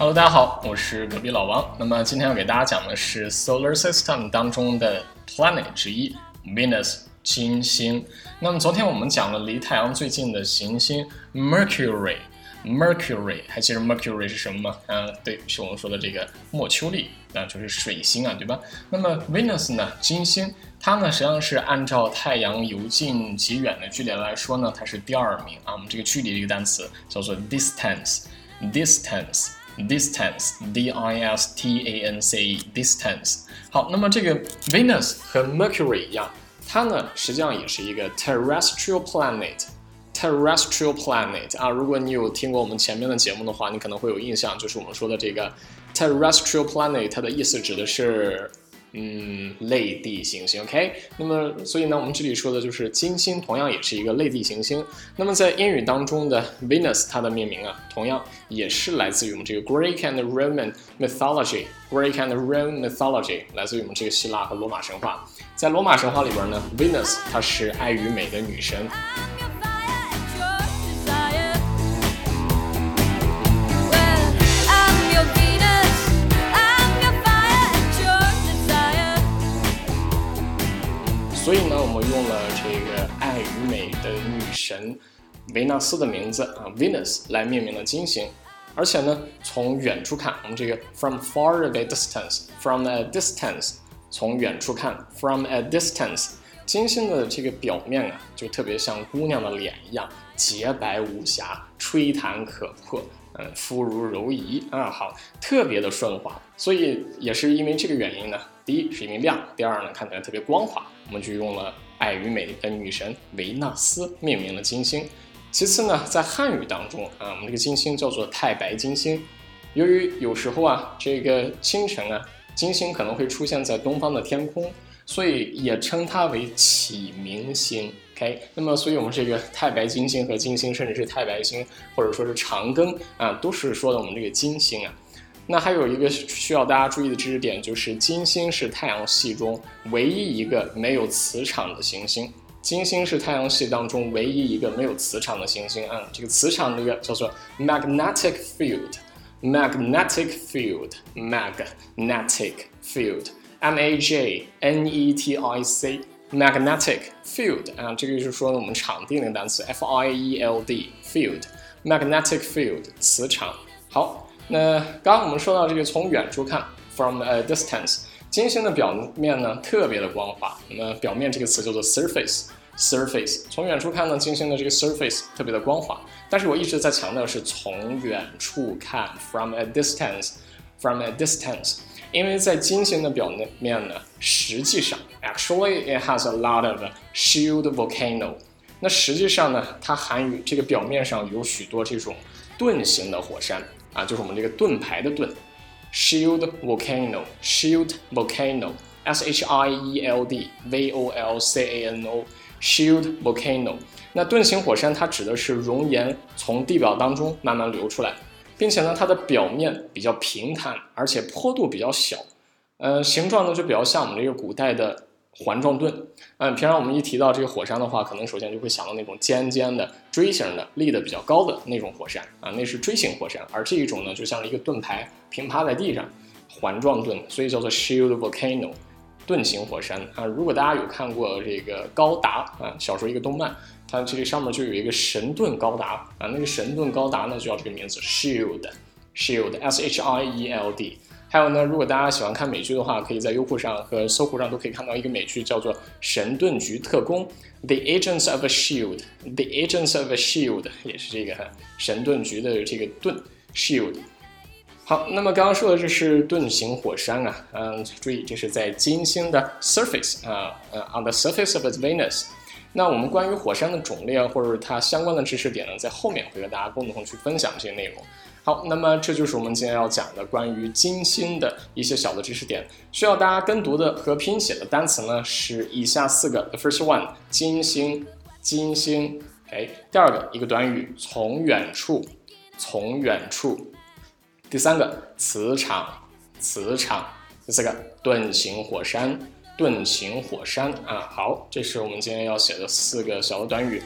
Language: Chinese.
Hello，大家好，我是隔壁老王。那么今天要给大家讲的是 Solar System 当中的 Planet 之一 Venus 金星。那么昨天我们讲了离太阳最近的行星 Mercury。Mercury 还记得 Mercury 是什么吗？啊，对，是我们说的这个莫丘利，那就是水星啊，对吧？那么 Venus 呢，金星，它呢实际上是按照太阳由近及远的距离来说呢，它是第二名啊。我们这个距离这个单词叫做 distance，distance distance，distance，distance，d i s t a n c e，distance。好，那么这个 Venus 和 Mercury 一样，它呢实际上也是一个 terrestrial planet。terrestrial planet 啊，如果你有听过我们前面的节目的话，你可能会有印象，就是我们说的这个 terrestrial planet，它的意思指的是 嗯类地行星。OK，那么所以呢，我们这里说的就是金星，同样也是一个类地行星。那么在英语当中的 Venus，它的命名啊，同样也是来自于我们这个 Greek and Roman mythology。Greek and Roman mythology 来自于我们这个希腊和罗马神话。在罗马神话里边呢，Venus 它是爱与美的女神。的女神维纳斯的名字啊，Venus 来命名了金星。而且呢，从远处看，我们这个 from far away distance，from a distance，从远处看，from a distance，金星的这个表面啊，就特别像姑娘的脸一样，洁白无瑕，吹弹可破。嗯，肤如柔夷啊，好，特别的顺滑，所以也是因为这个原因呢。第一是因为亮，第二呢看起来特别光滑，我们就用了爱与美的女神维纳斯命名了金星。其次呢，在汉语当中啊，我们这个金星叫做太白金星。由于有时候啊，这个清晨啊，金星可能会出现在东方的天空，所以也称它为启明星。OK，那么，所以我们这个太白金星和金星，甚至是太白星，或者说是长庚啊，都是说的我们这个金星啊。那还有一个需要大家注意的知识点，就是金星是太阳系中唯一一个没有磁场的行星。金星是太阳系当中唯一一个没有磁场的行星啊。这个磁场那个叫做 magnetic field，magnetic field，magnetic field，M A J N E T I C。magnetic field 啊，这个就是说我们场地那个单词 f i e l d field magnetic field 磁场。好，那刚刚我们说到这个从远处看 from a distance，金星的表面呢特别的光滑。那表面这个词叫做 surface surface，从远处看呢，金星的这个 surface 特别的光滑。但是我一直在强调是从远处看 from a distance from a distance。因为在金星的表面呢，实际上，actually it has a lot of shield volcano。那实际上呢，它含有这个表面上有许多这种盾形的火山啊，就是我们这个盾牌的盾，shield volcano，shield volcano，s h i e l d v o l c a n o，shield volcano。那盾形火山它指的是熔岩从地表当中慢慢流出来。并且呢，它的表面比较平坦，而且坡度比较小，呃，形状呢就比较像我们这个古代的环状盾。嗯，平常我们一提到这个火山的话，可能首先就会想到那种尖尖的锥形的、立的比较高的那种火山啊，那是锥形火山。而这一种呢，就像一个盾牌平趴在地上，环状盾，所以叫做 shield volcano，盾形火山啊。如果大家有看过这个高达啊，小时候一个动漫。它这个上面就有一个神盾高达啊，那个神盾高达呢就叫这个名字，Shield，Shield，S H I E L D。还有呢，如果大家喜欢看美剧的话，可以在优酷上和搜狐上都可以看到一个美剧，叫做《神盾局特工》，The Agents of a Shield，The Agents of a Shield 也是这个神盾局的这个盾 Shield。好，那么刚刚说的这是盾形火山啊，嗯，注意这是在金星的 surface 啊，呃，on the surface of Venus。那我们关于火山的种类啊，或者是它相关的知识点呢，在后面会和大家共同去分享这些内容。好，那么这就是我们今天要讲的关于金星的一些小的知识点。需要大家跟读的和拼写的单词呢是以下四个：The first one，金星，金星。哎，第二个一个短语，从远处，从远处。第三个，磁场，磁场。第四个，盾形火山。盾形火山啊，好，这是我们今天要写的四个小的短语。